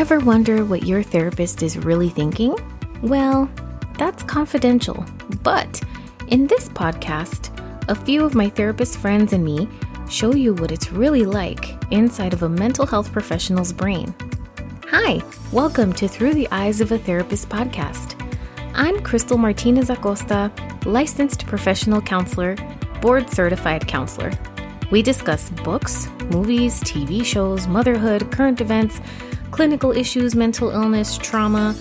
Ever wonder what your therapist is really thinking? Well, that's confidential. But in this podcast, a few of my therapist friends and me show you what it's really like inside of a mental health professional's brain. Hi, welcome to Through the Eyes of a Therapist podcast. I'm Crystal Martinez Acosta, licensed professional counselor, board certified counselor. We discuss books, movies, TV shows, motherhood, current events, clinical issues, mental illness, trauma,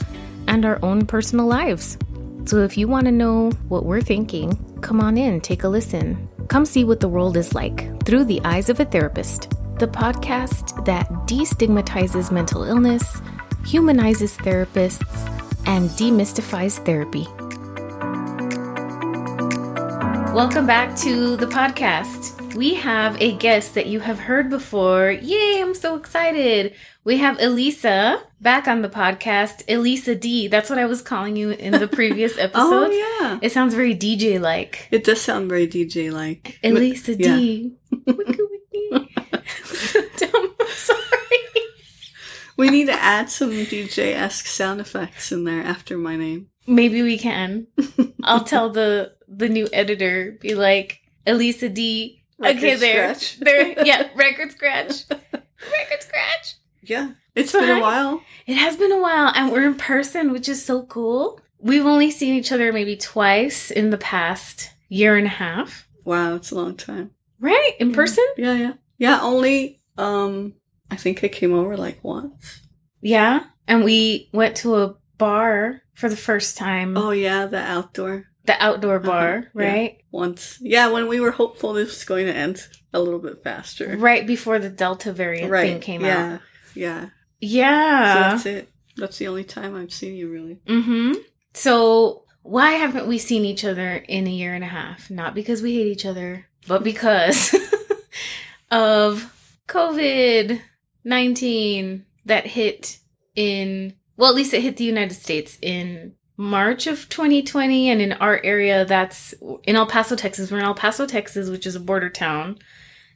and our own personal lives. So if you want to know what we're thinking, come on in, take a listen. Come see what the world is like through the eyes of a therapist. The podcast that destigmatizes mental illness, humanizes therapists, and demystifies therapy. Welcome back to the podcast. We have a guest that you have heard before. Yay, I'm so excited. We have Elisa back on the podcast. Elisa D. That's what I was calling you in the previous episode. oh yeah, It sounds very DJ like. it does sound very DJ like. Elisa Yeah. D. Wiki. so dumb. I'm sorry. We need to add some DJ esque sound effects in there after my name. Maybe we can. I'll tell the the new editor. Be like Elisa D. okay, Record there, scratch. there. Yeah, record scratch. record scratch. Yeah, it's So been a while. It has been a while, and we're in person, which is so cool. We've only seen each other maybe twice in the past year and a half, Wow, it's a long time. right? In person? Yeah, yeah, yeah. Only, um, I think I came over like once. Yeah. And we went to a bar for the first time. Oh yeah, the outdoor the outdoor bar, Uh-huh, yeah. right? once. Yeah, when we were hopeful this was going to end a little bit faster. Right before the Delta variant Right. thing came yeah, out. yeah. So Yeah. that's it. That's the only time I've seen you really. mm-hmm. So why haven't we seen each other in a year and a half? Not because we hate each other, but because of COVID 19 that hit in, well, at least it hit the United States in March of 2020. And in our area, that's in El Paso, Texas. We're in El Paso, Texas, which is a border town.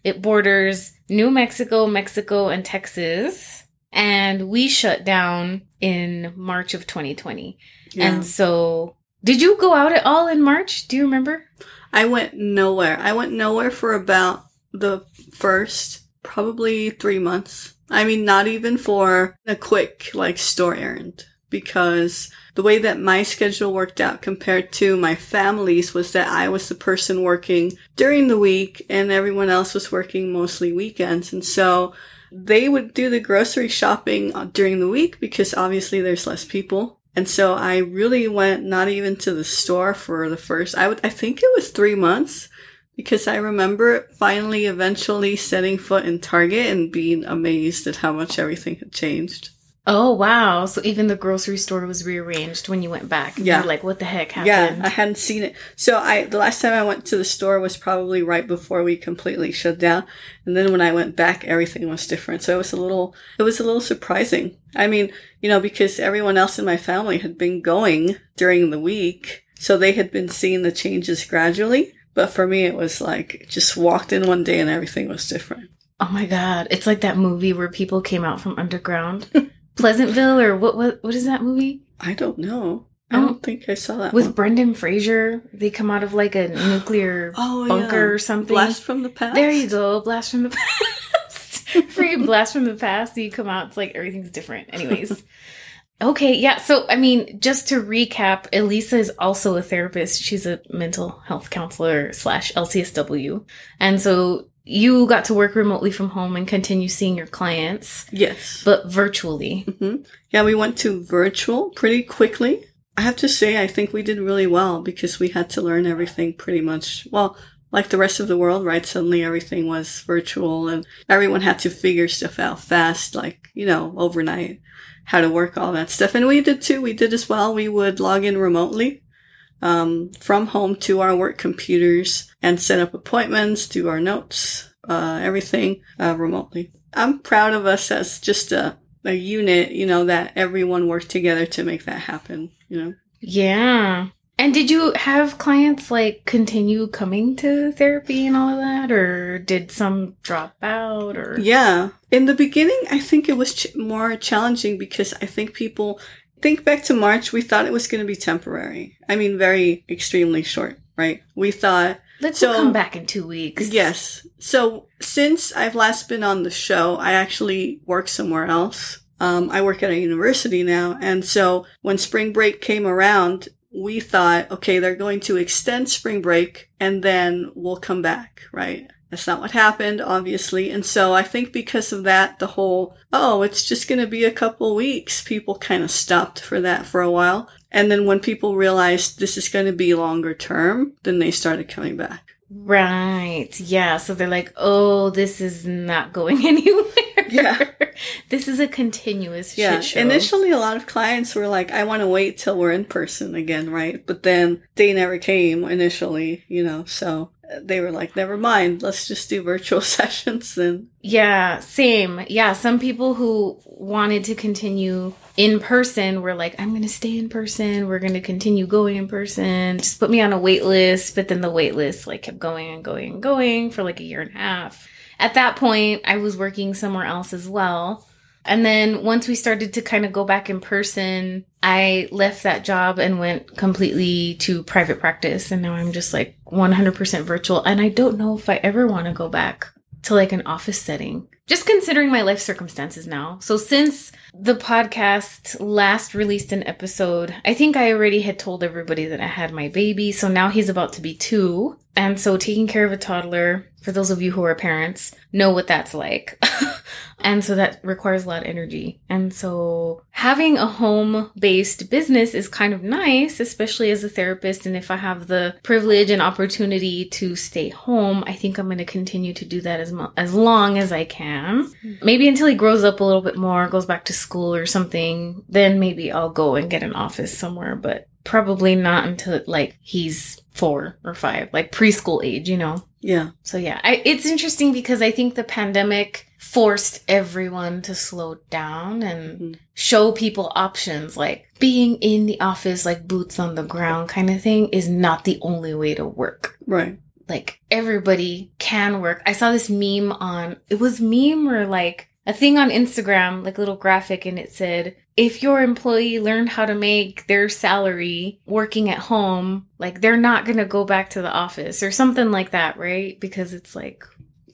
It borders New Mexico, Mexico, and Texas. And we shut down in March of 2020. Yeah. And so, did you go out at all in March? Do you remember? I went nowhere. I went nowhere for about the first probably three months. I mean, not even for a quick like store errand because the way that my schedule worked out compared to my family's was that I was the person working during the week and everyone else was working mostly weekends. And so they would do the grocery shopping uh, during the week because obviously there's less people. And so I really went not even to the store for the first, I would, I think it was three months because I remember finally eventually setting foot in Target and being amazed at how much everything had changed. Oh, wow. So even the grocery store was rearranged when you went back. Yeah. You're like, what the heck happened? Yeah. I hadn't seen it. So I, the last time I went to the store was probably right before we completely shut down. And then when I went back, everything was different. So it was a little, it was a little surprising. I mean, you know, because everyone else in my family had been going during the week. So they had been seeing the changes gradually. But for me, it was like just walked in one day and everything was different. oh my God. It's like that movie where people came out from underground. Pleasantville or what, what, what is that movie? I don't know. I Oh. don't think I saw that With one. Brendan Fraser. They come out of like a nuclear Oh, bunker yeah. or something. Blast from the past. There you go. Blast from the past. Free blast from the past. You come out, it's like everything's different. Anyways. okay, yeah. So, I mean, just to recap, Elisa is also a therapist. She's a mental health counselor slash LCSW. And so you got to work remotely from home and continue seeing your clients, Yes. but virtually. hmm Yeah, we went to virtual pretty quickly. I have to say, I think we did really well because we had to learn everything pretty much, well, like the rest of the world, right? Suddenly everything was virtual and everyone had to figure stuff out fast, like, you know, overnight, how to work all that stuff. And we did too. We did as well. We would log in remotely. Um, from home to our work computers and set up appointments, do our notes, uh, everything, uh, remotely. I'm proud of us as just a, a unit, you know, that everyone worked together to make that happen, you know? Yeah. And did you have clients like continue coming to therapy and all of that, or did some drop out? Or Yeah. In the beginning, I think it was ch- more challenging because I think people think back to March, we thought it was going to be temporary. I mean, very extremely short, right? We thought, let's So- come back in two weeks. yes. So since I've last been on the show, I actually work somewhere else. Um, I work at a university now. And so when spring break came around, we thought, okay, they're going to extend spring break and then we'll come back, right? That's not what happened, obviously. And so I think because of that, the whole, oh, it's just going to be a couple weeks, people kind of stopped for that for a while. And then when people realized this is going to be longer term, then they started coming back. Right. Yeah. So they're like, oh, this is not going anywhere. Yeah. this is a continuous Yeah. shit show. Initially, a lot of clients were like, I want to wait till we're in person again, right? But then they never came initially, you know, so they were like, never mind, let's just do virtual sessions then. Yeah, same. Yeah, some people who wanted to continue in person were like, I'm going to stay in person. We're going to continue going in person. Just put me on a wait list. But then the wait list like kept going and going and going for like a year and a half. At that point, I was working somewhere else as well. And then once we started to kind of go back in person, I left that job and went completely to private practice. And now I'm just like 100% virtual. And I don't know if I ever want to go back to like an office setting. Just considering my life circumstances now. So since the podcast last released an episode, I think I already had told everybody that I had my baby. So now he's about to be two. And so taking care of a toddler, for those of you who are parents, know what that's like. and so that requires a lot of energy. And so having a home based business is kind of nice, especially as a therapist. And if I have the privilege and opportunity to stay home, I think I'm going to continue to do that as, mo- as long as I can. Mm-hmm. Maybe until he grows up a little bit more, goes back to school or something, then maybe I'll go and get an office somewhere, but probably not until like he's four or five, like preschool age, you know? Yeah. So yeah, I, it's interesting because I think the pandemic forced everyone to slow down and Mhm. show people options like being in the office, like boots on the ground kind of thing is not the only way to work. Right. Like everybody can work. I saw this meme on, it was meme or like a thing on Instagram, like a little graphic and it said, if your employee learned how to make their salary working at home, like they're not going to go back to the office or something like that, right? Because it's like,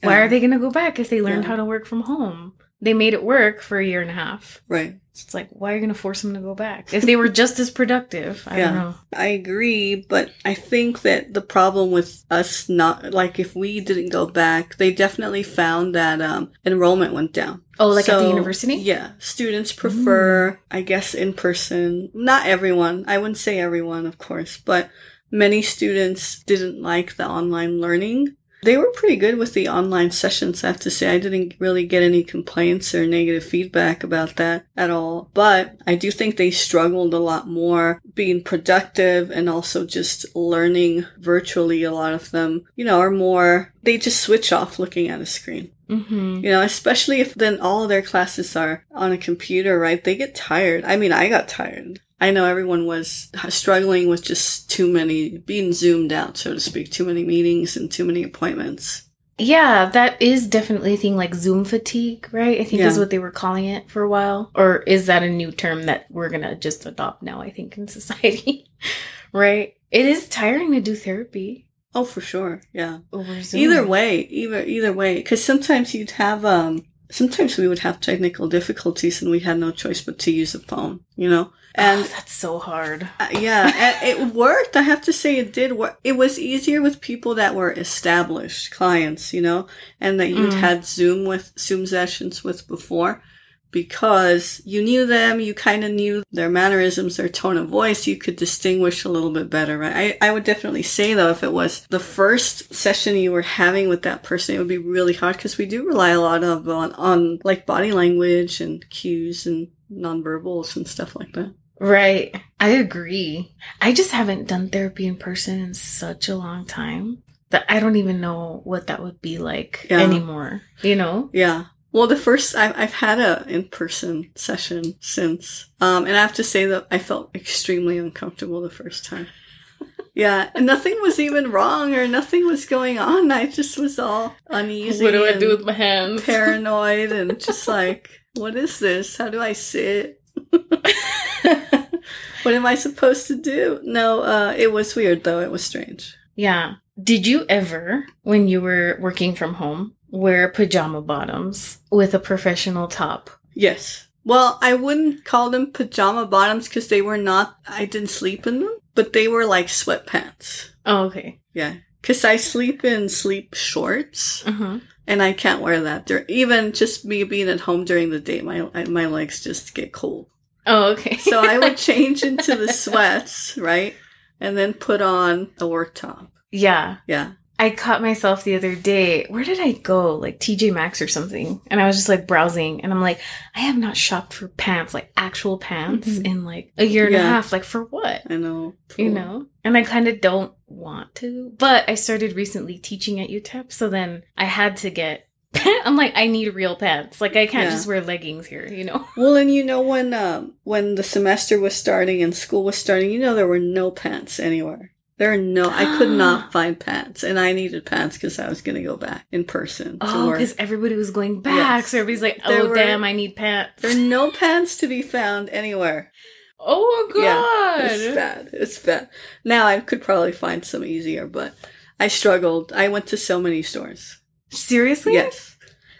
why are they going to go back if they learned Yeah. how to work from home? They made it work for a year and a half. Right. So it's like, why are you going to force them to go back? If they were just as productive, I don't Yeah. know. I agree, but I think that the problem with us not, like if we didn't go back, they definitely found that um, enrollment went down. Oh, like at the university? Mm. Yeah. Students prefer, I guess, in person. Not everyone. I wouldn't say everyone, of course, but many students didn't like the online learning. They were pretty good with the online sessions, I have to say. I didn't really get any complaints or negative feedback about that at all. But I do think they struggled a lot more being productive and also just learning virtually. A lot of them, you know, are more, they just switch off looking at a screen. Mm-hmm. You know, especially if then all of their classes are on a computer, right? They get tired. I mean, I got tired. I know everyone was struggling with just too many, being zoomed out, so to speak, too many meetings and too many appointments. Yeah, that is definitely a thing like Zoom fatigue, right? I think is what they were calling it for a while. Or is that a new term that we're going to just adopt now, I think, in society? right? It is tiring to do therapy Oh, for sure. Yeah. over Zoom. Either way, either, either way, because sometimes you'd have, um, sometimes we would have technical difficulties and we had no choice but to use a phone, you know? And And that's so hard. Uh, yeah, and it worked. I have to say it did work. It was easier with people that were established clients, you know, and that you'd Mm. had Zoom with Zoom sessions with before because you knew them, you kind of knew their mannerisms, their tone of voice, you could distinguish a little bit better, right? I, I would definitely say though, if it was the first session you were having with that person, it would be really hard because we do rely a lot of on, on like body language and cues and nonverbals and stuff like that. Right. I agree. I just haven't done therapy in person in such a long time that I don't even know what that would be like Yeah. anymore. You know? Yeah. Well, the first I've, I've had a in-person session since, um, and I have to say that I felt extremely uncomfortable the first time. Yeah, and nothing was even wrong or nothing was going on. I just was all uneasy. what do I do with my hands? Paranoid and just like, what is this? How do I sit? what am I supposed to do? No, uh, it was weird though. It was strange. yeah. Did you ever, when you were working from home, wear pajama bottoms with a professional top? Yes. Well, I wouldn't call them pajama bottoms because they were not, I didn't sleep in them, but they were like sweatpants. Oh, okay. Yeah. Because I sleep in sleep shorts Uh-huh. and I can't wear that. Dur- even just me being at home during the day, my, my legs just get cold. Oh, okay. So I would change into the sweats, right? And then put on a work top. yeah. Yeah. I caught myself the other day. Where did I go? Like TJ Maxx or something. And I was just like browsing and I'm like, I have not shopped for pants, like actual pants Mhm. in like a year and a half. Like for what? I know. You know? And I kind of don't want to. But I started recently teaching at UTEP. So then I had to get, I'm like, I need real pants. Like I can't Yeah. just wear leggings here, you know? Well, and you know when um, when the semester was starting and school was starting, you know there were no pants anywhere. There are no. I could not find pants, and I needed pants because I was going to go back in person to Oh, because everybody was going back. Yes. So everybody's like, oh, were- damn, I need pants. There are no pants to be found anywhere. oh, God. It's bad. It's bad. Now I could probably find some easier, but I struggled. I went to so many stores. Seriously? Yes.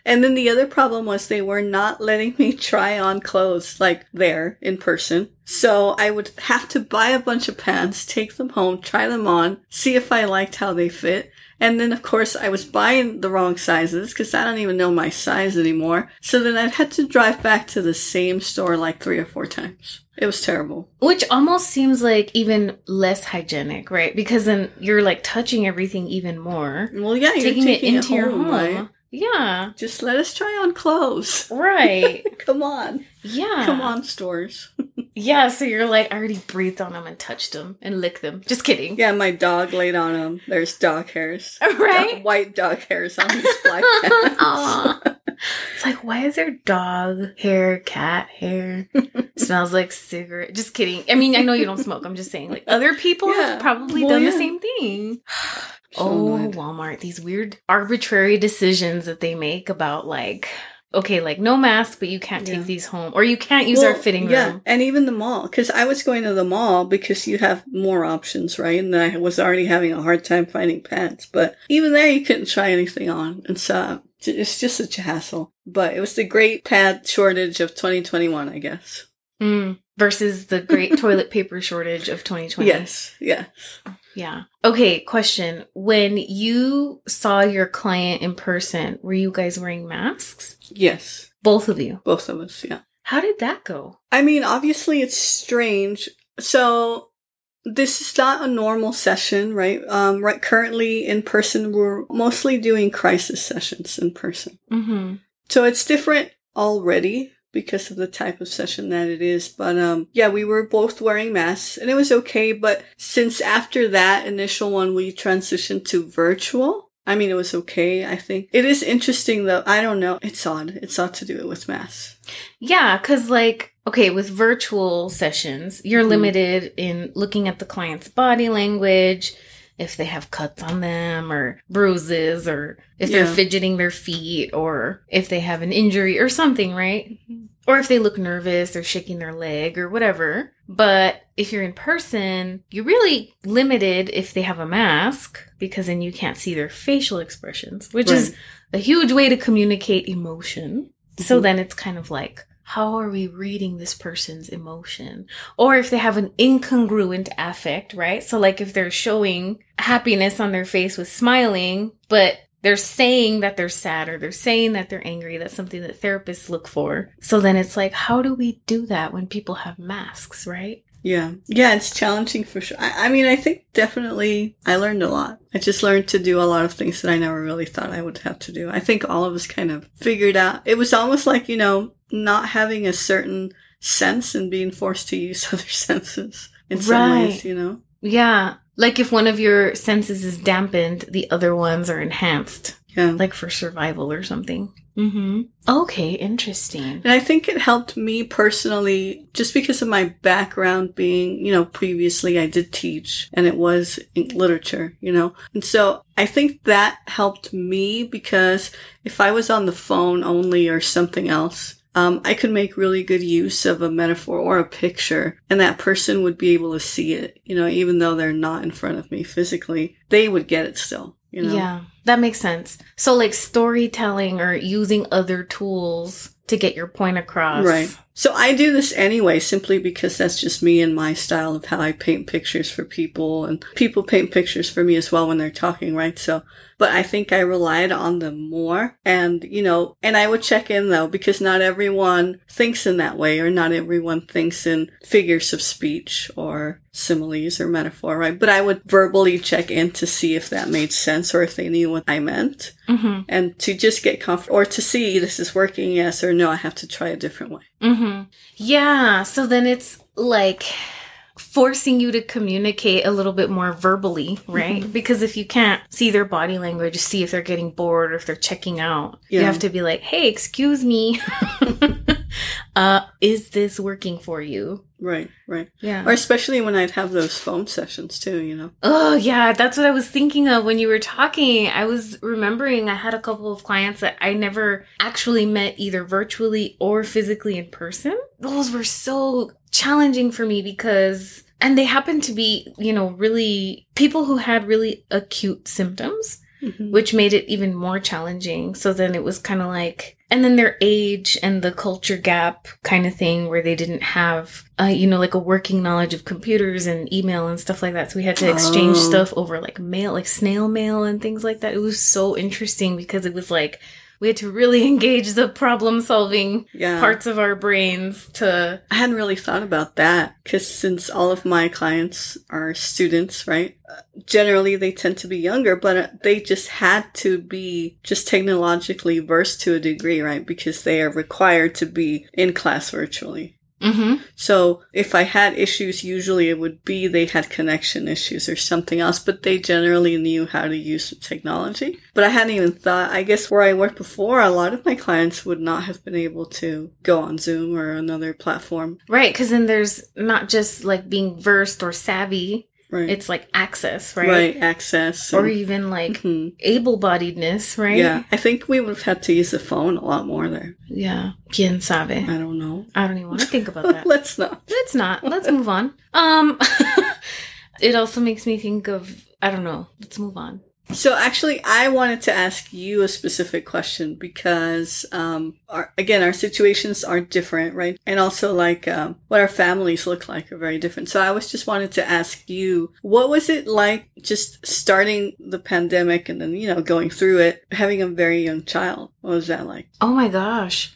And then the other problem was they were not letting me try on clothes like there in person. So I would have to buy a bunch of pants, take them home, try them on, see if I liked how they fit. And then of course I was buying the wrong sizes because I don't even know my size anymore. So then I had to drive back to the same store like three or four times. It was terrible. Which almost seems like even less hygienic, right? Because then you're like touching everything even more, Well, yeah, you're taking, taking, it into your home. right? Yeah. Just let us try on clothes. Right. Come on. Yeah. Come on, stores. Yeah. So you're like, I already breathed on them and touched them and licked them. Just kidding. Yeah, my dog laid on them. There's dog hairs. Right? Dog- white dog hairs on these black pants. It's like, why is there dog hair, cat hair? Smells like cigarette. Just kidding. I mean, I know you don't smoke. I'm just saying, like, other people Yeah. have probably Well, done the same thing. So oh, annoyed. Walmart, these weird arbitrary decisions that they make about like, okay, like no mask, but you can't take Yeah. these home, or you can't use our Well, fitting yeah, room. and even the mall. Because I was going to the mall because you have more options, right? And I was already having a hard time finding pants. But even there, you couldn't try anything on. And so it's just such a hassle. But it was the great pad shortage of 2021, I guess. Mm. Versus the great toilet paper shortage of 2020. Yes, yeah. Yeah. Okay, question. When you saw your client in person, were you guys wearing masks? Yes. Both of you. Both of us, yeah. How did that go? I mean, obviously it's strange. So this is not a normal session, right? Um, right. Currently in person, we're mostly doing crisis sessions in person. Mm-hmm. So it's different already because of the type of session that it is. But um, yeah, we were both wearing masks and it was okay. But since after that initial one, we transitioned to virtual. I mean, it was okay, I think. It is interesting though. I don't know. It's odd. It's odd to do it with masks. Yeah, because like, okay, with virtual sessions, you're Mhm. limited in looking at the client's body language, if they have cuts on them or bruises, or if they're fidgeting their feet, or if they have an injury or something, right? Or if they look nervous or shaking their leg or whatever. But if you're in person, you're really limited if they have a mask because then you can't see their facial expressions, which is a huge way to communicate emotion. So Mhm. then it's kind of like, how are we reading this person's emotion? Or if they have an incongruent affect, right? So like if they're showing happiness on their face with smiling, but they're saying that they're sad or they're saying that they're angry. That's something that therapists look for. So then it's like, how do we do that when people have masks, right? Yeah. Yeah, it's challenging for sure. I, I mean, I think definitely I learned a lot. I just learned to do a lot of things that I never really thought I would have to do. I think all of us kind of figured out. It was almost like, you know, not having a certain sense and being forced to use other senses in some ways, Right. you know? Yeah. Like if one of your senses is dampened, the other ones are enhanced, Yeah. like for survival or something. Mm-hmm. Okay, interesting. And I think it helped me personally just because of my background being, you know, previously I did teach and it was in literature, you know. And so I think that helped me because if I was on the phone only or something else, um, I could make really good use of a metaphor or a picture, and that person would be able to see it, you know, even though they're not in front of me physically, they would get it still, you know? Yeah, that makes sense. So, like storytelling or using other tools to get your point across. Right. So I do this anyway, simply because that's just me and my style of how I paint pictures for people, and people paint pictures for me as well when they're talking, right? So, but I think I relied on them more, and you know, and I would check in though, because not everyone thinks in that way, or not everyone thinks in figures of speech or similes or metaphor, right? But I would verbally check in to see if that made sense or if they knew what I meant, Mm-hmm. and to just get comfort or to see this is working, yes or no, I have to try a different way. Mm-hmm. Yeah. So then it's like forcing you to communicate a little bit more verbally, right? Mm-hmm. Because if you can't see their body language, see if they're getting bored or if they're checking out, you have to be like, hey, excuse me. uh, is this working for you? Right, right. Yeah. Or especially when I'd have those phone sessions too, you know. Oh, yeah, that's what I was thinking of when you were talking. I was remembering I had a couple of clients that I never actually met either virtually or physically in person. Those were so challenging for me because, and they happened to be, you know, really people who had really acute symptoms Mhm. which made it even more challenging. So then it was kind of like, and then their age and the culture gap kind of thing where they didn't have, uh, you know, like a working knowledge of computers and email and stuff like that. So we had to exchange Oh. stuff over like mail, like snail mail and things like that. It was so interesting because it was like, we had to really engage the problem solving Yeah. parts of our brains to, I hadn't really thought about that because since all of my clients are students, right? Generally, they tend to be younger, but uh, they just had to be just technologically versed to a degree, right? Because they are required to be in class virtually. Mm-hmm. So if I had issues, usually it would be they had connection issues or something else, but they generally knew how to use the technology. But I hadn't even thought, I guess where I worked before, a lot of my clients would not have been able to go on Zoom or another platform. right. Cause then there's not just like being versed or savvy. Right. It's like access, right. right? Access. Or even like Mhm. able-bodiedness, right? Yeah. I think we would have had to use the phone a lot more there. Yeah. Quien sabe? I don't know. I don't even want to think about that. Let's not. Let's not. Let's move on. Um, it also makes me think of I don't know. Let's move on. So actually, I wanted to ask you a specific question because, um, our, again, our situations are different, right? And also, like, um, what our families look like are very different. So I was just wanted to ask you, what was it like just starting the pandemic and then, you know, going through it, having a very young child? What was that like? Oh my gosh.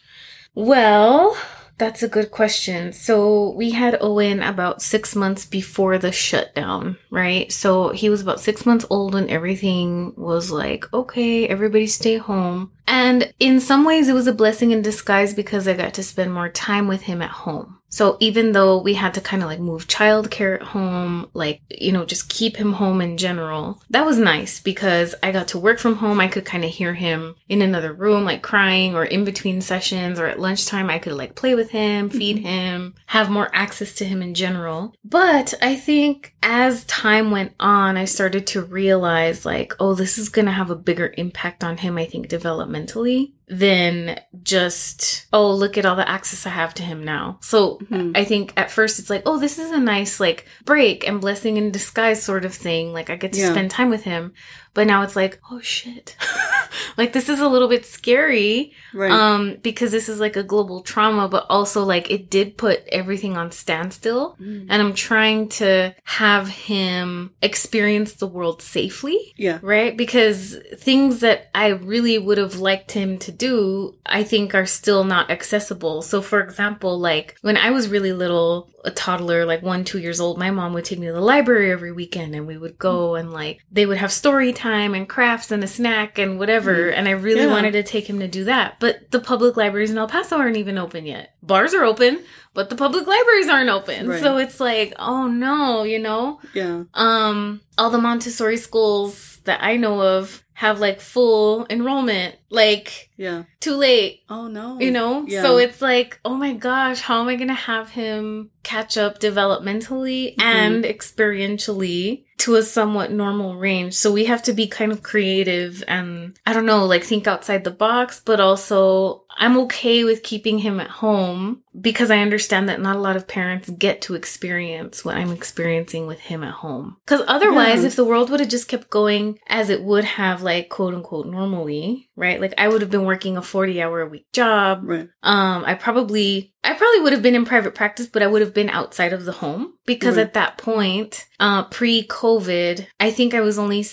Well, that's a good question. So we had Owen about six months before the shutdown, right? So he was about six months old and everything was like, okay, everybody stay home. And in some ways, it was a blessing in disguise because I got to spend more time with him at home. So even though we had to kind of like move childcare at home, like, you know, just keep him home in general, that was nice because I got to work from home. I could kind of hear him in another room, like crying or in between sessions or at lunchtime. I could like play with him, mm-hmm. feed him, have more access to him in general. But I think as time went on, I started to realize like, oh, this is going to have a bigger impact on him, I think, developmentally than just, oh, look at all the access I have to him now. So Mhm. I think at first it's like, oh, this is a nice like break and blessing in disguise sort of thing. Like I get to Yeah. spend time with him. But now it's like, oh shit. like this is a little bit scary. Right. Um, because this is like a global trauma, but also like it did put everything on standstill. Mm. And I'm trying to have him experience the world safely yeah. right? Because things that I really would have liked him to do, I think are still not accessible. So, for example, like when I was really little, a toddler, like one, two years old, my mom would take me to the library every weekend and we would go and like they would have story time and crafts and a snack and whatever. And I really Yeah. wanted to take him to do that. But the public libraries in El Paso aren't even open yet. Bars are open, but the public libraries aren't open. Right. So it's like, oh no, you know? Yeah. Um, all the Montessori schools that I know of, have like full enrollment. Like, Yeah. too late. Oh no. You know? Yeah. So it's like, oh my gosh, how am I going to have him catch up developmentally Mhm. and experientially to a somewhat normal range? So we have to be kind of creative and I don't know, like think outside the box, but also I'm okay with keeping him at home because I understand that not a lot of parents get to experience what I'm experiencing with him at home. Cause otherwise, Yeah. if the world would have just kept going as it would have, like quote unquote normally, right? Like I would have been working a 40 hour a week job. Right. Um, I probably, I probably would have been in private practice, but I would have been outside of the home because Right. at that point, uh, pre COVID, I think I was only,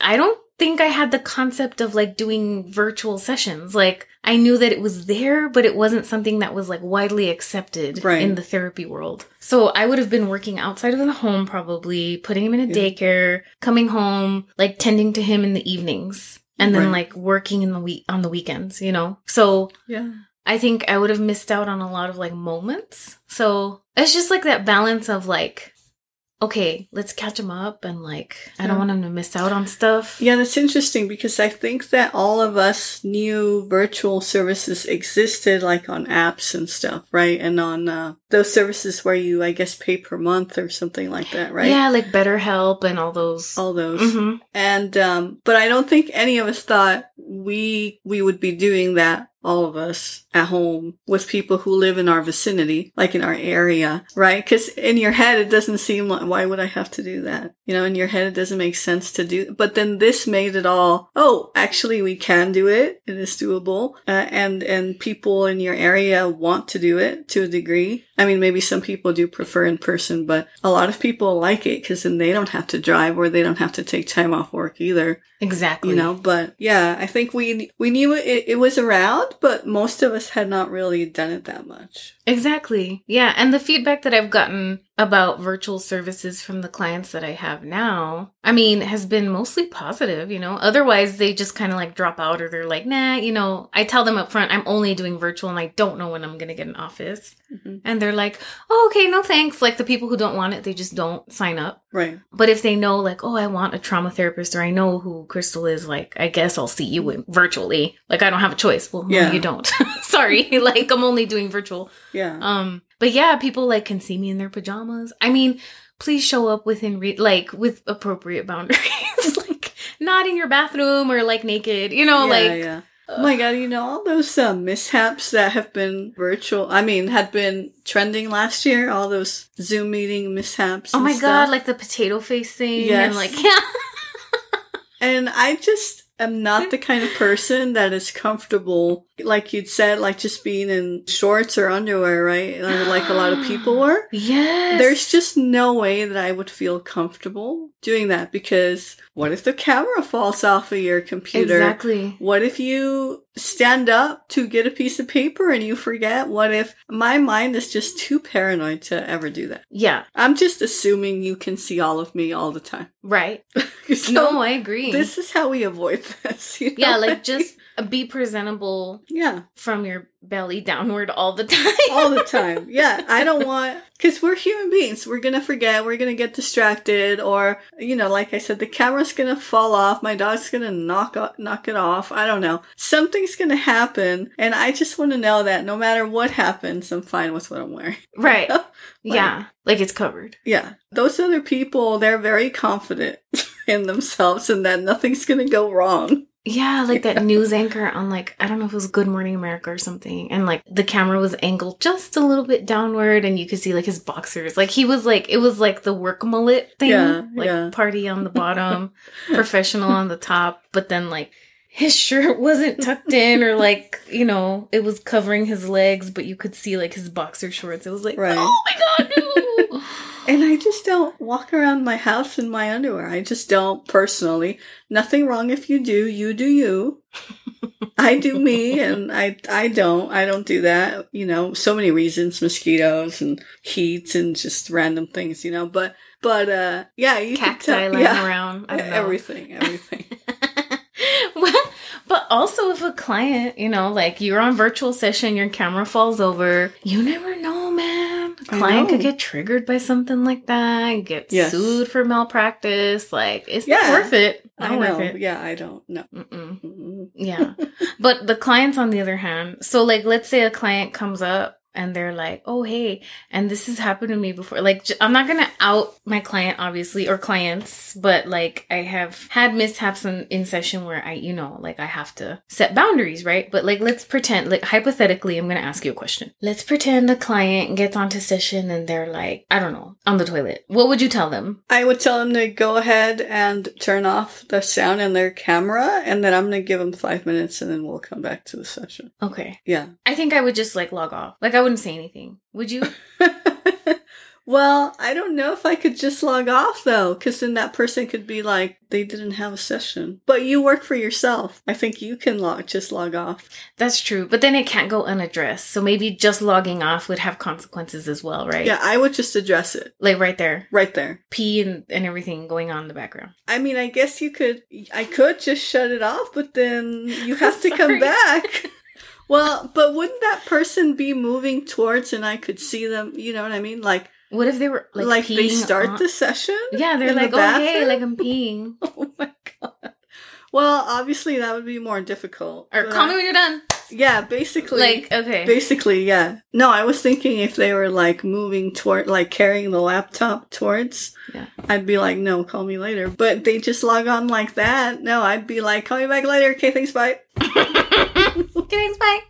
I don't think I had the concept of like doing virtual sessions. Like I knew that it was there, but it wasn't something that was like widely accepted Right. in the therapy world. So I would have been working outside of the home, probably putting him in a Yeah. daycare, coming home, like tending to him in the evenings. And then Right. like working in the week on the weekends, you know? So Yeah. I think I would have missed out on a lot of like moments. So it's just like that balance of like, okay, let's catch him up and like, I don't Yeah. want him to miss out on stuff. Yeah, that's interesting because I think that all of us knew virtual services existed like on apps and stuff, right? And on uh, those services where you, I guess, pay per month or something like that, right? Yeah, like BetterHelp and all those. All those. Mhm. And um but I don't think any of us thought we we would be doing that all of us at home with people who live in our vicinity, like in our area, right? Because in your head, it doesn't seem like, why would I have to do that? You know, in your head, it doesn't make sense to do. But then this made it all, oh, actually, we can do it. It is doable. Uh, and, and people in your area want to do it to a degree. I mean, maybe some people do prefer in person, but a lot of people like it because then they don't have to drive or they don't have to take time off work either Exactly. you know but yeah i think we we knew it, it was around but most of us had not really done it that much Exactly. Yeah. And the feedback that I've gotten about virtual services from the clients that I have now, I mean, has been mostly positive, you know. Otherwise, they just kind of like drop out or they're like, nah, you know, I tell them up front, I'm only doing virtual and I don't know when I'm going to get an office. Mhm. And they're like, oh, okay, no thanks. Like the people who don't want it, they just don't sign up. right But if they know, like, oh, I want a trauma therapist or I know who Crystal is, like, I guess I'll see you virtually. Like, I don't have a choice. Well, no, Yeah. you don't. Sorry. like, I'm only doing virtual. yeah Um, but yeah, people like can see me in their pajamas. I mean, please show up within re- like with appropriate boundaries, like not in your bathroom or like naked. You know, yeah, like yeah oh my god you know all those uh, mishaps that have been virtual i mean had been trending last year all those zoom meeting mishaps oh my stuff. god, like the potato face thing, Yes. and like yeah, And I just am not the kind of person that is comfortable, like you'd said, like just being in shorts or underwear, right? Like a lot of people were. yes, There's just no way that I would feel comfortable doing that because what if the camera falls off of your computer? exactly. What if you stand up to get a piece of paper and you forget? What if my mind is just too paranoid to ever do that? Yeah, I'm just assuming you can see all of me all the time. right. So no, I agree. this is how we avoid this. you know? yeah, like just be presentable yeah, from your belly downward all the time. all the time. Yeah, I don't want because we're human beings. We're gonna forget. We're gonna get distracted, or you know, like I said, the camera's gonna fall off. My dog's gonna knock o- knock it off. I don't know. Something's gonna happen, and I just want to know that no matter what happens, I'm fine with what I'm wearing. right. yeah, like it's covered. Yeah, those other people, they're very confident in themselves and that nothing's gonna go wrong. Yeah, like that news anchor on like I don't know if it was Good Morning America or something, and like the camera was angled just a little bit downward, and you could see like his boxers. Like he was like it was like the work mullet thing, Yeah, like yeah. party on the bottom, professional on the top, but then like his shirt wasn't tucked in or like you know it was covering his legs, but you could see like his boxer shorts. It was like Right. oh my god, no. And I just don't walk around my house in my underwear. I just don't personally. Nothing wrong if you do. You do you. I do me and I I don't. I don't do that. You know, so many reasons, mosquitoes and heat and just random things, you know, but but uh yeah, you cacti lying yeah, around. I don't know. everything, everything. well, but also if a client, you know, like you're on virtual session, your camera falls over, you never know, man. A client could get triggered by something like that, get Yes. sued for malpractice. Like, it's Yeah. not worth it. I I, don't know. it. Yeah, I don't know. Mm-mm. Mm-mm. Yeah. but the clients, on the other hand, so like, let's say a client comes up and they're like, oh, hey, and this has happened to me before. Like, I'm not going to out my client, obviously, or clients, but like, I have had mishaps in, in session where I, you know, like, I have to set boundaries, right? But like, let's pretend, like, hypothetically, I'm going to ask you a question. Let's pretend a client gets onto session and they're like, I don't know, on the toilet. What would you tell them? I would tell them to go ahead and turn off the sound in their camera, and then I'm going to give them five minutes, and then we'll come back to the session. Okay. Yeah. I think I would just like log off. Like, I wouldn't say anything. Would you? well, I don't know if I could just log off though, because then that person could be like, they didn't have a session. But you work for yourself. I think you can log just log off. That's true, but then it can't go unaddressed. So maybe just logging off would have consequences as well, right? Yeah, I would just address it Like right there, right there. pee and, and everything going on in the background. I mean, I guess you could, I could just shut it off, but then you have to come back. Well, but wouldn't that person be moving towards and I could see them, you know what I mean? Like, What if they were like, like, they start on- the session? Yeah, they're in the like, oh hey, like I'm peeing, Oh my god. Well, obviously that would be more difficult. or call me when you're done. Yeah, basically. Like okay, Basically, yeah. No, I was thinking if they were like moving toward, like carrying the laptop towards, Yeah. I'd be like, no, call me later. But they just log on like that. No, I'd be like, call me back later. Okay, thanks, bye. Thanks, bye.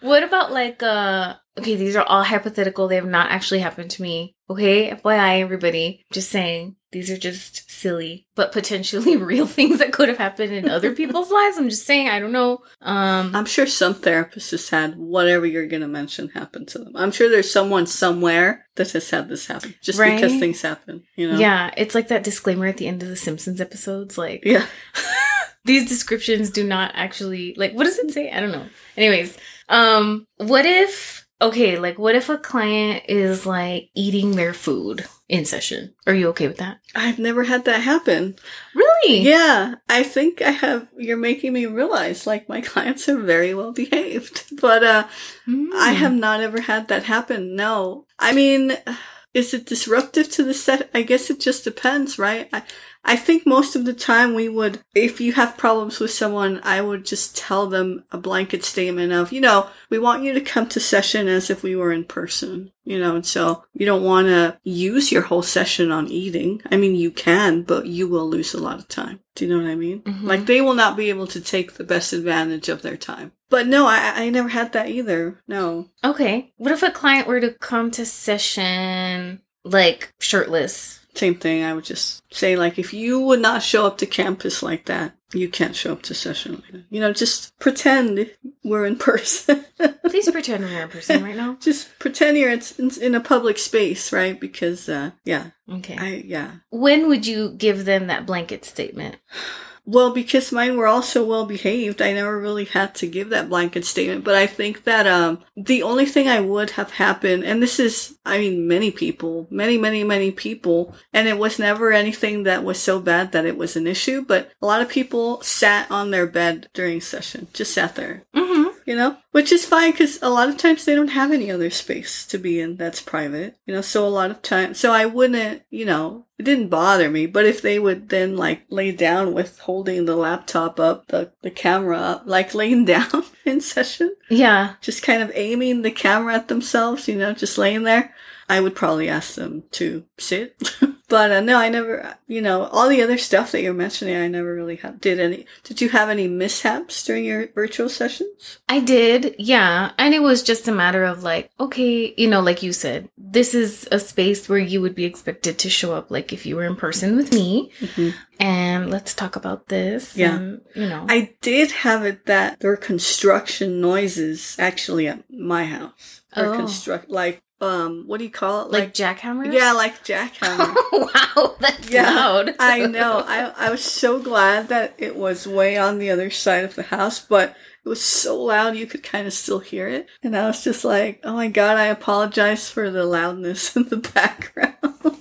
what about like uh okay, these are all hypothetical. They have not actually happened to me. Okay, FYI everybody. Just saying. These are just silly, but potentially real things that could have happened in other people's lives. I'm just saying, I don't know. Um I'm sure some therapist has had whatever you're going to mention happen to them. I'm sure there's someone somewhere that has had this happen just Right? because things happen, you know? Yeah, it's like that disclaimer at the end of the Simpsons episodes like Yeah. These descriptions do not actually like what does it say? I don't know. Anyways, um what if okay, like what if a client is like eating their food in session? Are you okay with that? I've never had that happen. Really? Yeah, I think I have. You're making me realize like my clients are very well behaved, but uh, I Hmm. have not ever had that happen. No, I mean, is it disruptive to the set? I guess it just depends, right? I, I think most of the time we would, if you have problems with someone, I would just tell them a blanket statement of, you know, we want you to come to session as if we were in person, you know, and so you don't want to use your whole session on eating. I mean, you can, but you will lose a lot of time. Do you know what I mean? Mhm. Like they will not be able to take the best advantage of their time. But no, I, I never had that either. No. Okay. What if a client were to come to session like shirtless? Same thing. I would just say, like, if you would not show up to campus like that, you can't show up to session like that. You know, just pretend we're in person. Please pretend we're in person right now. just pretend you're in, in a public space, right? Because, uh, yeah, Okay. I, yeah. when would you give them that blanket statement? Well, because mine were all so well behaved, I never really had to give that blanket statement. But I think that um, the only thing I would have happened, and this is, I mean, many people, many, many, many people, and it was never anything that was so bad that it was an issue. But a lot of people sat on their bed during session, just sat there, Mm-hmm. You know, which is fine because a lot of times they don't have any other space to be in that's private, you know. So a lot of times, so I wouldn't, you know, it didn't bother me. But if they would then like lay down with holding the laptop up, the the camera up, like laying down in session, Yeah. just kind of aiming the camera at themselves, you know, just laying there. I would probably ask them to sit. but uh, no, I never, you know, all the other stuff that you're mentioning, I never really had, did any. Did you have any mishaps during your virtual sessions? I did, yeah. And it was just a matter of like, okay, you know, like you said, this is a space where you would be expected to show up like if you were in person with me and let's talk about this. Yeah. And, you know. I did have it that there were construction noises actually at my house. Or Oh. construct, like, um, what do you call it? like, jackhammers? yeah, like jackhammer. wow, that's Yeah, loud. I know. I I was so glad that it was way on the other side of the house, but it was so loud you could kind of still hear it. And I was just like, "Oh my god, I apologize for the loudness in the background."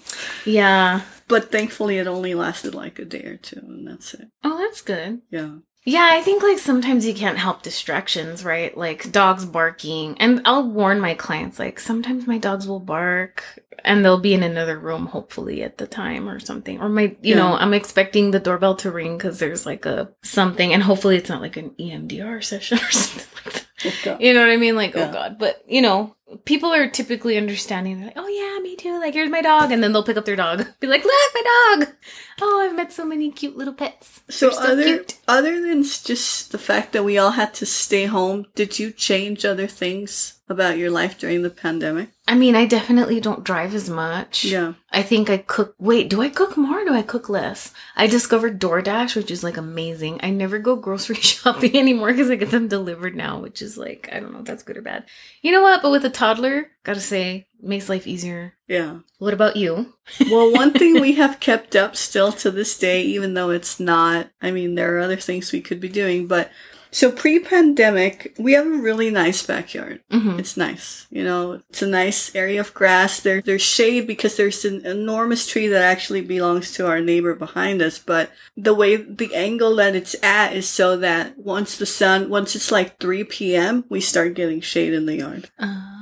yeah. but thankfully, it only lasted like a day or two, and that's it. Oh, that's good. Yeah. Yeah, I think like sometimes you can't help distractions, right? Like dogs barking. And I'll warn my clients, like sometimes my dogs will bark and they'll be in another room, hopefully at the time or something. Or my, you Yeah. know, I'm expecting the doorbell to ring because there's like a something and hopefully it's not like an EMDR session or something like that. Oh, okay. You know what I mean? Like, oh, Yeah. oh God. But, you know, people are typically understanding. They're like, oh yeah, me too. Like, here's my dog. And then they'll pick up their dog. Be like, look, my dog. Oh, I've met so many cute little pets. So, They're other cute. other than just the fact that we all had to stay home, did you change other things about your life during the pandemic? I mean, I definitely don't drive as much. Yeah. I think I cook. Wait, do I cook more or do I cook less? I discovered DoorDash, which is like amazing. I never go grocery shopping anymore because I get them delivered now, which is like, I don't know if that's good or bad. You know what? But with a toddler, gotta say, makes life easier. Yeah. What about you? Well, one thing we have kept up still to this day, even though it's not, I mean, there are other things we could be doing, but so pre pandemic, we have a really nice backyard. hmm It's nice. You know, it's a nice area of grass. There, there's shade because there's an enormous tree that actually belongs to our neighbor behind us. But the way, the angle that it's at is so that once the sun, once it's like 3 p.m., we start getting shade in the yard. Ah.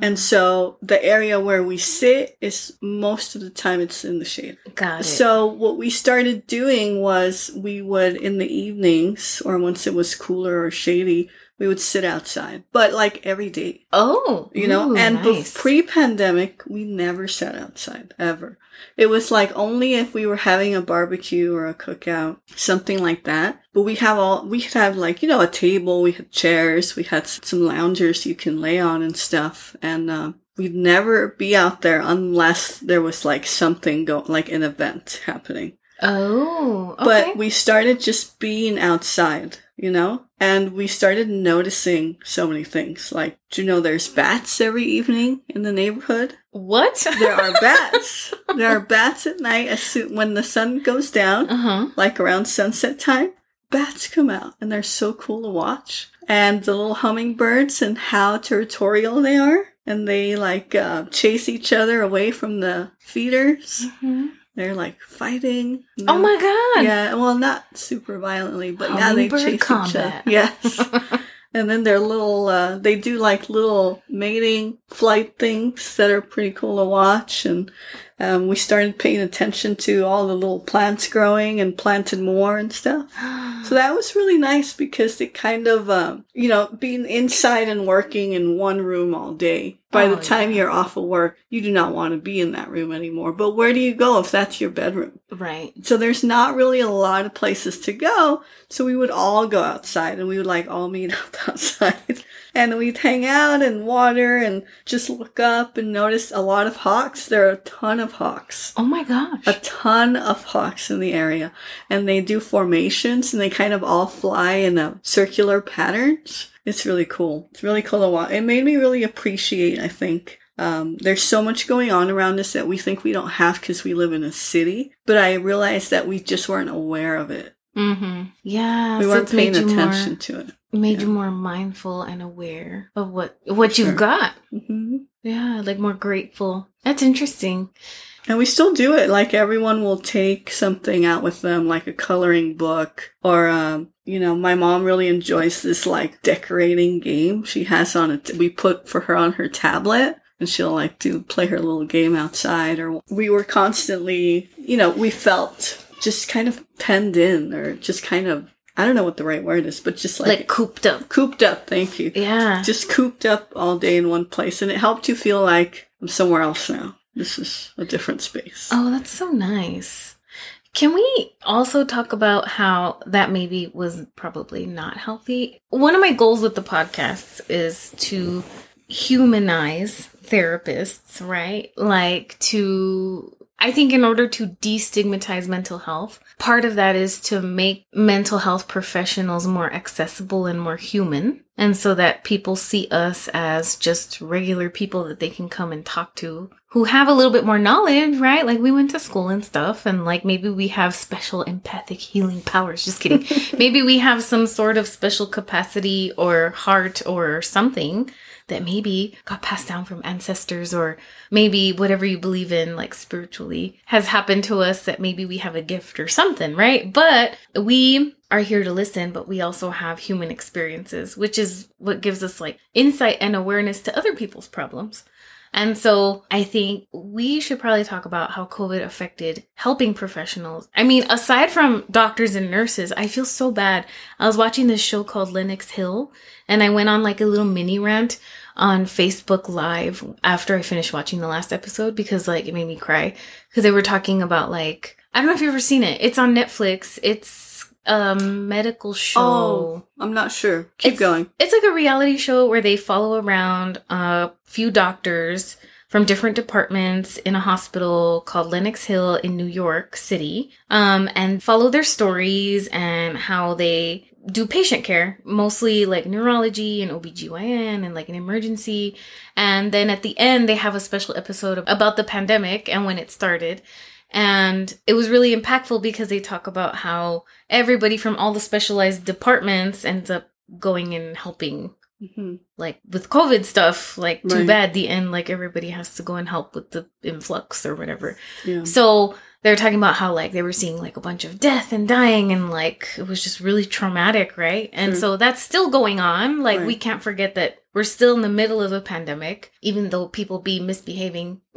And so the area where we sit is most of the time it's in the shade. got it. So what we started doing was we would in the evenings or once it was cooler or shady, we would sit outside. But like every day, oh, you know, ooh, and nice. pre pandemic, we never sat outside ever. It was like only if we were having a barbecue or a cookout, something like that. But we have all, we could have like, you know, a table, we had chairs, we had some loungers you can lay on and stuff. And, uh, we'd never be out there unless there was like something go, like an event happening oh, okay. but we started just being outside, you know? And we started noticing so many things. Like, do you know there's bats every evening in the neighborhood? what? There are bats. there are bats at night as soon when the sun goes down, uh huh. like around sunset time. Bats come out and they're so cool to watch. And the little hummingbirds and how territorial they are. And they like uh, chase each other away from the feeders. They're like fighting. Oh my god. Yeah, well, not super violently, but yeah, they chase combat. each other. Yes. and then their little, uh, they do like little mating flight things that are pretty cool to watch. And um, we started paying attention to all the little plants growing and planted more and stuff. So that was really nice because it kind of, um, you know, being inside and working in one room all day. By Oh, the time yeah. you're off of work, you do not want to be in that room anymore. But where do you go if that's your bedroom? right. So there's not really a lot of places to go. So we would all go outside and we would like all meet up outside and we'd hang out and water and just look up and notice a lot of hawks. There are a ton of hawks. Oh my gosh. A ton of hawks in the area and they do formations and they kind of all fly in a circular patterns. It's really cool. It's really cool to watch. It made me really appreciate, I think, um, there's so much going on around us that we think we don't have because we live in a city. But I realized that we just weren't aware of it. mm-hmm. Yeah. we so weren't paying attention more, to it. Made Yeah. you more mindful and aware of what what Sure. you've got. hmm Yeah, like more grateful. That's interesting. And we still do it. Like everyone will take something out with them, like a coloring book or, um, you know, my mom really enjoys this like decorating game she has on it. We put for her on her tablet and she'll like do play her little game outside or we were constantly, you know, we felt just kind of penned in or just kind of, I don't know what the right word is, but just Like, like, cooped up. cooped up. Thank you. Yeah. Just cooped up all day in one place and it helped you feel like I'm somewhere else now. This is a different space. Oh, that's so nice. Can we also talk about how that maybe was probably not healthy? One of my goals with the podcasts is to humanize therapists, right? Like to I think in order to destigmatize mental health, part of that is to make mental health professionals more accessible and more human. And so that people see us as just regular people that they can come and talk to who have a little bit more knowledge, right? Like we went to school and stuff and like maybe we have special empathic healing powers. Just kidding. maybe we have some sort of special capacity or heart or something that maybe got passed down from ancestors or maybe whatever you believe in like spiritually has happened to us that maybe we have a gift or something right but we are here to listen, but we also have human experiences, which is what gives us like insight and awareness to other people's problems. And so I think we should probably talk about how COVID affected helping professionals. I mean, aside from doctors and nurses, I feel so bad. I was watching this show called Lenox Hill and I went on like a little mini rant on Facebook Live after I finished watching the last episode because like it made me cry because they were talking about like I don't know if you've ever seen it. It's on Netflix. It's a medical show. Oh, I'm not sure. Keep It's- going. It's like a reality show where they follow around a few doctors from different departments in a hospital called Lenox Hill in New York City, um, and follow their stories and how they do patient care, mostly like neurology and OBGYN and like an emergency. And then at the end, they have a special episode about the pandemic and when it started. And it was really impactful because they talk about how everybody from all the specialized departments ends up going and helping hmm like with covid stuff like too Right. bad the end like everybody has to go and help with the influx or whatever Yeah. so they were talking about how like they were seeing like a bunch of death and dying and like it was just really traumatic right and Sure. so that's still going on like we can't forget that we're still in the middle of a pandemic even though people be misbehaving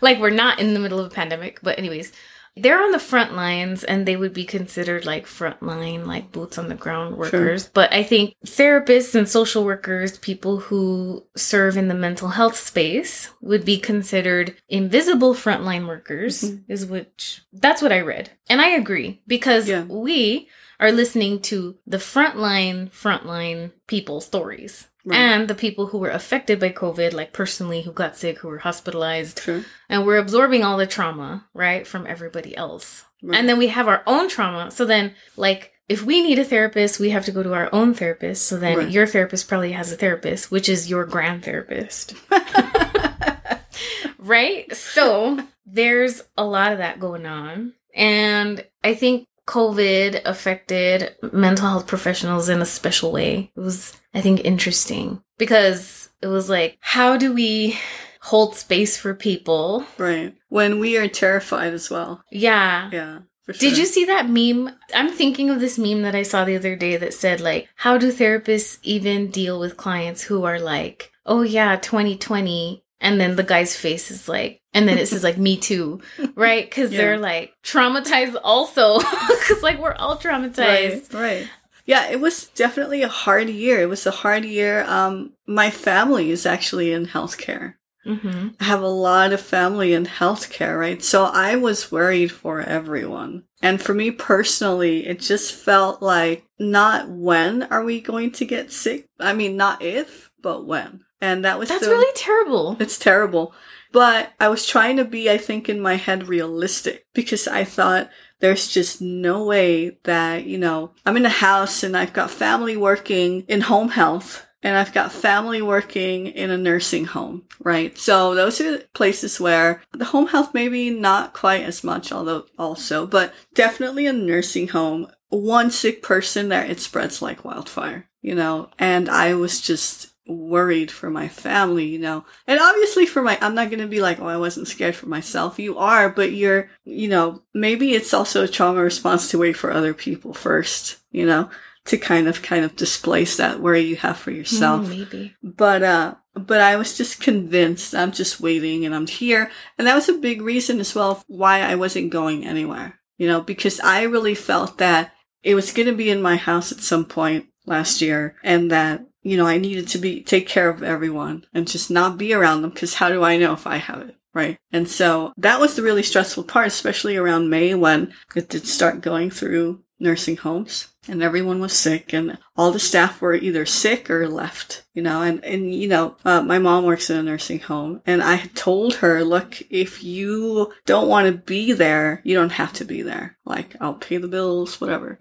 like we're not in the middle of a pandemic but anyways they're on the front lines and they would be considered like frontline like boots on the ground workers but i think therapists and social workers people who serve in the mental health space would be considered invisible frontline workers Mhm. is which that's what i read and i agree because Yeah. we are listening to the frontline frontline people stories Right. and the people who were affected by covid like personally who got sick who were hospitalized Sure. and we're absorbing all the trauma, right, from everybody else. Right. And then we have our own trauma. So then, like, if we need a therapist, we have to go to our own therapist. So then Right. your therapist probably has a therapist, which is your grand therapist, right? So there's a lot of that going on. And I think COVID affected mental health professionals in a special way. It was, I think, interesting because it was like, how do we hold space for people? right. When we are terrified as well. Yeah. Yeah. For Did you see that meme? I'm thinking of this meme that I saw the other day that said, like, how do therapists even deal with clients who are like, oh yeah, 2020. And then the guy's face is like, and then it says like, me too, right? Cause Yeah. they're like traumatized also. Cause like we're all traumatized. Right, right. Yeah, it was definitely a hard year. It was a hard year. Um, my family is actually in healthcare. hmm I have a lot of family in healthcare, right? So I was worried for everyone. And for me personally, it just felt like not when are we going to get sick? I mean, not if, but when. And that was That's really terrible. it's terrible. But I was trying to be, I think, in my head realistic because I thought there's just no way that, you know, I'm in a house and I've got family working in home health and I've got family working in a nursing home, right? So those are places where the home health maybe not quite as much, although also, but definitely a nursing home. One sick person there, it spreads like wildfire, you know, and I was just worried for my family, you know, and obviously for my, I'm not going to be like, oh, I wasn't scared for myself. You are, but you're, you know, maybe it's also a trauma response to wait for other people first, you know, to kind of, kind of displace that worry you have for yourself. Mm, maybe. But, uh, but I was just convinced I'm just waiting and I'm here. And that was a big reason as well why I wasn't going anywhere, you know, because I really felt that it was going to be in my house at some point last year and that, you know, I needed to be, take care of everyone and just not be around them because how do I know if I have it? Right. And so that was the really stressful part, especially around May when it did start going through nursing homes and everyone was sick and all the staff were either sick or left, you know, and, and, you know, uh, my mom works in a nursing home and I had told her, look, if you don't want to be there, you don't have to be there. Like, I'll pay the bills, whatever.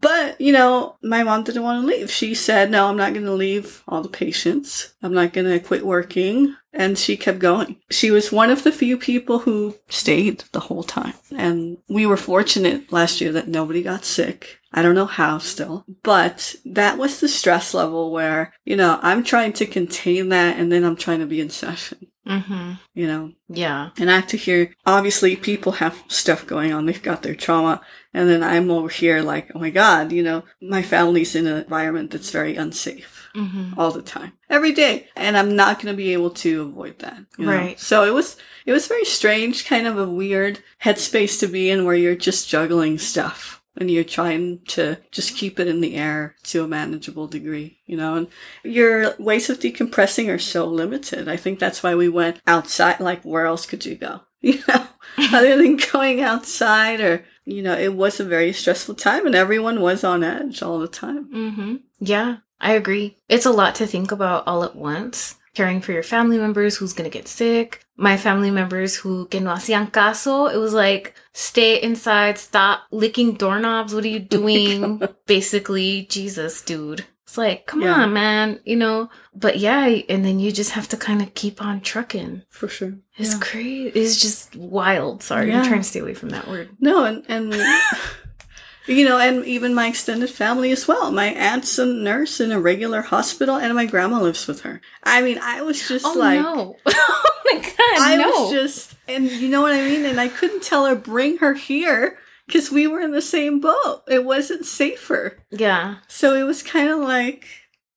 But, you know, my mom didn't want to leave. She said, no, I'm not going to leave all the patients. I'm not going to quit working. And she kept going. She was one of the few people who stayed the whole time. And we were fortunate last year that nobody got sick. I don't know how still, but that was the stress level where, you know, I'm trying to contain that and then I'm trying to be in session. Mm-hmm. you know. Yeah. And I have to hear, obviously, people have stuff going on. They've got their trauma. And then I'm over here like, oh my God, you know, my family's in an environment that's very unsafe Mm-hmm. all the time, every day. And I'm not going to be able to avoid that. you know? Right. So it was, it was very strange, kind of a weird headspace to be in where you're just juggling stuff. And you're trying to just keep it in the air to a manageable degree, you know, and your ways of decompressing are so limited. I think that's why we went outside. Like, where else could you go? You know, other than going outside or, you know, it was a very stressful time and everyone was on edge all the time. Mm-hmm. Yeah, I agree. It's a lot to think about all at once. Caring for your family members who's gonna get sick. My family members who que no hacían caso. It was like, stay inside, stop licking doorknobs. What are you oh doing? Basically, Jesus, dude. It's like, come Yeah. on, man. You know, but yeah, and then you just have to kind of keep on trucking. For sure. It's Yeah. crazy. It's just wild. Sorry, Yeah. I'm trying to stay away from that word. No, and, and you know, and even my extended family as well. My aunt's a nurse in a regular hospital, and my grandma lives with her. I mean, I was just Oh like, no! oh my god! I no. was just, and you know what I mean? And I couldn't tell her, bring her here, because we were in the same boat. It wasn't safer. yeah. So it was kind of like,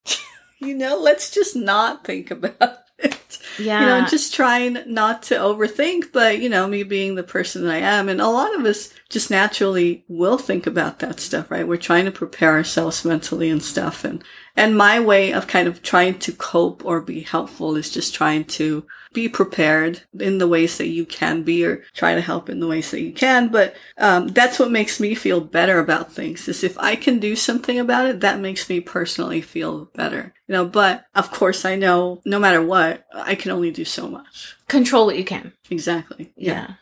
you know, let's just not think about it. Yeah. You know, just trying not to overthink, but, you know, me being the person that I am. And a lot of us just naturally will think about that stuff, right? We're trying to prepare ourselves mentally and stuff. And, and my way of kind of trying to cope or be helpful is just trying to be prepared in the ways that you can be or try to help in the ways that you can. But, um, that's what makes me feel better about things is if I can do something about it, that makes me personally feel better, you know, but of course I know no matter what, I can only do so much. Control what you can. Exactly. Yeah.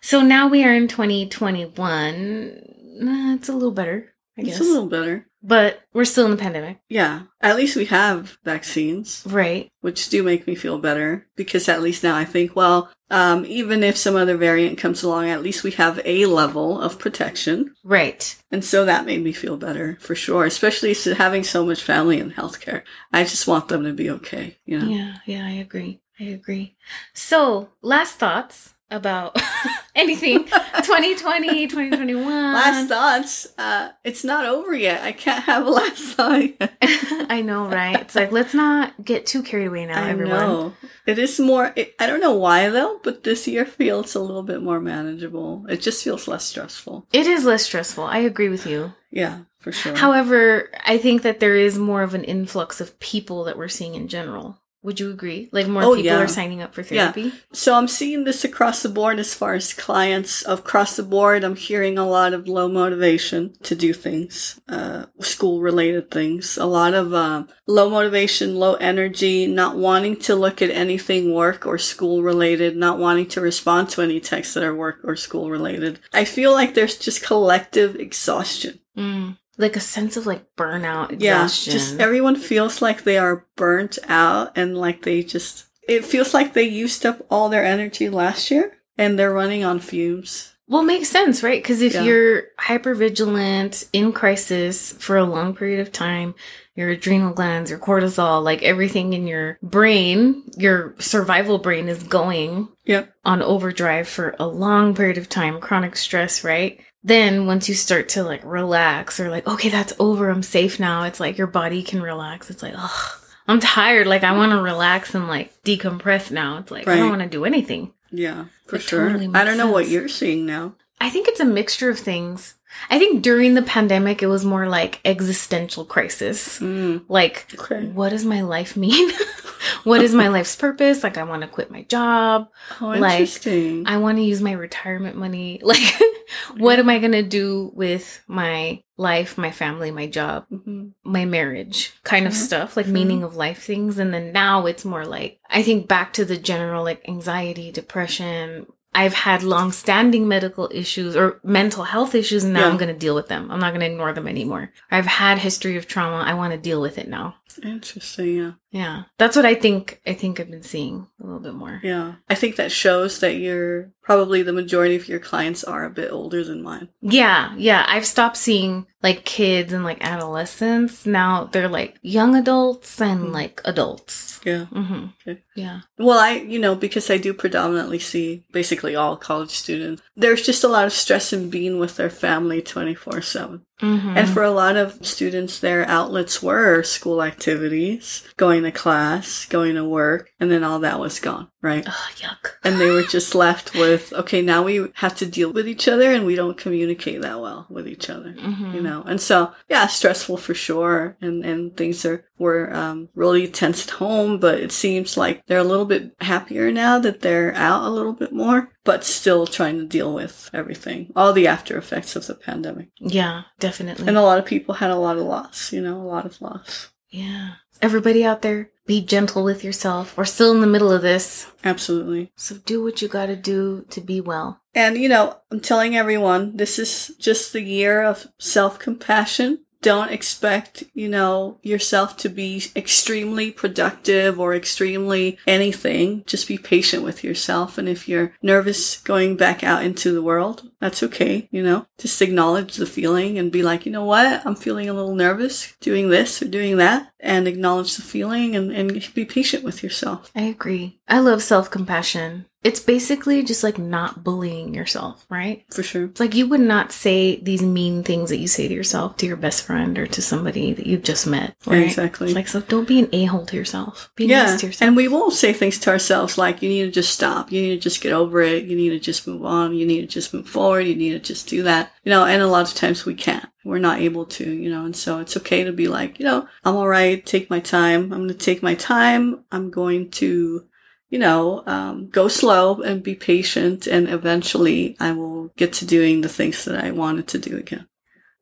So now we are in 2021. Uh, it's a little better, I It's guess. a little better. But we're still in the pandemic. Yeah. At least we have vaccines, Right. which do make me feel better because at least now I think, well, um, even if some other variant comes along, at least we have a level of protection. Right. And so that made me feel better for sure, especially having so much family in healthcare. I just want them to be okay, you know? Yeah. Yeah. I agree. I agree. So last thoughts about anything 2020, 2021. Last thoughts. Uh, it's not over yet. I can't have a last thought. I know, right? It's like, let's not get too carried away now, I everyone. know. It is more, it, I don't know why though, but this year feels a little bit more manageable. It just feels less stressful. It is less stressful. I agree with you. Yeah, for sure. However, I think that there is more of an influx of people that we're seeing in general. Would you agree? Like more Oh, people yeah. are signing up for therapy? Yeah. so I'm seeing this across the board as far as clients across the board. I'm hearing a lot of low motivation to do things, uh, school related things, a lot of, um, low motivation, low energy, not wanting to look at anything work or school related, not wanting to respond to any texts that are work or school related. I feel like there's just collective exhaustion. Mm. Like a sense of like burnout, exhaustion. Yeah, just everyone feels like they are burnt out and like they just, it feels like they used up all their energy last year and they're running on fumes. Well, it makes sense, right? Because if Yeah. you're hyper vigilant in crisis for a long period of time, your adrenal glands, your cortisol, like everything in your brain, your survival brain is going Yep. on overdrive for a long period of time, chronic stress, right? Then once you start to like relax or like, okay, that's over, I'm safe now, it's like your body can relax. It's like, oh, I'm tired. Like I want to relax and like decompress now. It's like, I don't want to do anything. Yeah, for It sure. totally I don't know what you're seeing now. I think it's a mixture of things. I think during the pandemic, it was more like existential crisis. Mm, Like, okay. what does my life mean? what is my life's purpose? Like, I want to quit my job. Oh, like, interesting. I want to use my retirement money. Like, what am I going to do with my life, my family, my job, Mhm. my marriage kind of stuff, like sure. meaning of life things. And then now it's more like, I think back to the general like anxiety, depression. I've had long standing medical issues or mental health issues and now Yeah. I'm going to deal with them. I'm not going to ignore them anymore. I've had history of trauma. I want to deal with it now. Interesting, yeah. Yeah. That's what I think, I think I've been seeing a little bit more. Yeah. I think that shows that you're probably the majority of your clients are a bit older than mine. Yeah, yeah. I've stopped seeing like kids and like adolescents. Now they're like young adults and Mhm. like adults. Yeah. hmm Okay. Yeah. Well, I, you know, because I do predominantly see basically all college students, there's just a lot of stress in being with their family 24 7. hmm And for a lot of students, their outlets were school activities, going to class, going to work, and then all that was gone, right? oh, yuck. And they were just left with, okay, now we have to deal with each other and we don't communicate that well with each other. Mhm. You know, and so yeah, stressful for sure, and and things are were um, really tense at home, but it seems like they're a little bit happier now that they're out a little bit more, but still trying to deal with everything, all the after effects of the pandemic, Yeah, definitely. and a lot of people had a lot of loss, you know, a lot of loss. Yeah. Everybody out there, be gentle with yourself. We're still in the middle of this. Absolutely. So do what you gotta do to be well. And, you know, I'm telling everyone, this is just the year of self compassion. Don't expect, you know, yourself to be extremely productive or extremely anything. Just be patient with yourself. And if you're nervous going back out into the world, that's okay, you know, just acknowledge the feeling and be like, you know what? I'm feeling a little nervous doing this or doing that and acknowledge the feeling and, and be patient with yourself. I agree. I love self compassion. It's basically just like not bullying yourself, right? For sure. It's like you would not say these mean things that you say to yourself to your best friend or to somebody that you've just met. Right? Exactly. It's like, so don't be an a hole to yourself. Be yeah, nice to yourself. and we will say things to ourselves like, you need to just stop. You need to just get over it. You need to just move on. You need to just move forward. You need to just do that. You know, and a lot of times we can't. We're not able to, you know, and so it's okay to be like, you know, I'm all right. Take my time. I'm going to take my time. I'm going to, you know, um, go slow and be patient. And eventually I will get to doing the things that I wanted to do again.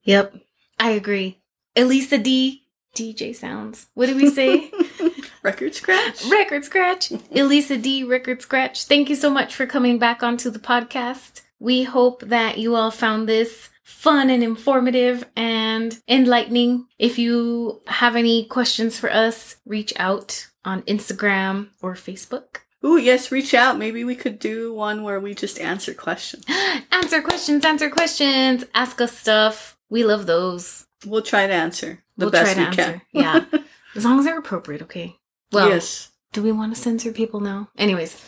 Yep. I agree. Elisa D. DJ sounds. What did we say? Record scratch. Record Scratch. Elisa D. Record Scratch. Thank you so much for coming back onto the podcast. We hope that you all found this fun and informative and enlightening. If you have any questions for us, reach out on Instagram or Facebook. Ooh, yes, reach out. Maybe we could do one where we just answer questions. answer questions, answer questions, ask us stuff. We love those. We'll try to answer the we'll best try to we answer. can. Yeah. As long as they're appropriate, okay? Well, yes. do we want to censor people now? Anyways,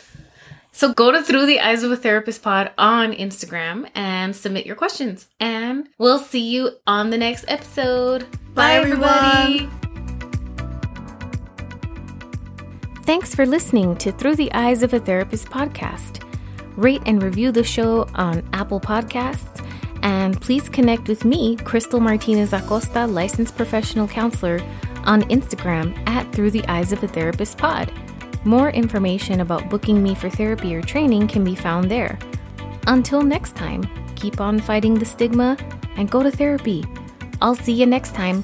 so go to Through the Eyes of a Therapist Pod on Instagram and submit your questions. And we'll see you on the next episode. Bye, everyone. Thanks for listening to Through the Eyes of a Therapist podcast. Rate and review the show on Apple Podcasts. And please connect with me, Crystal Martinez Acosta, licensed professional counselor, on Instagram at Through the Eyes of a Therapist Pod. More information about booking me for therapy or training can be found there. Until next time, keep on fighting the stigma and go to therapy. I'll see you next time.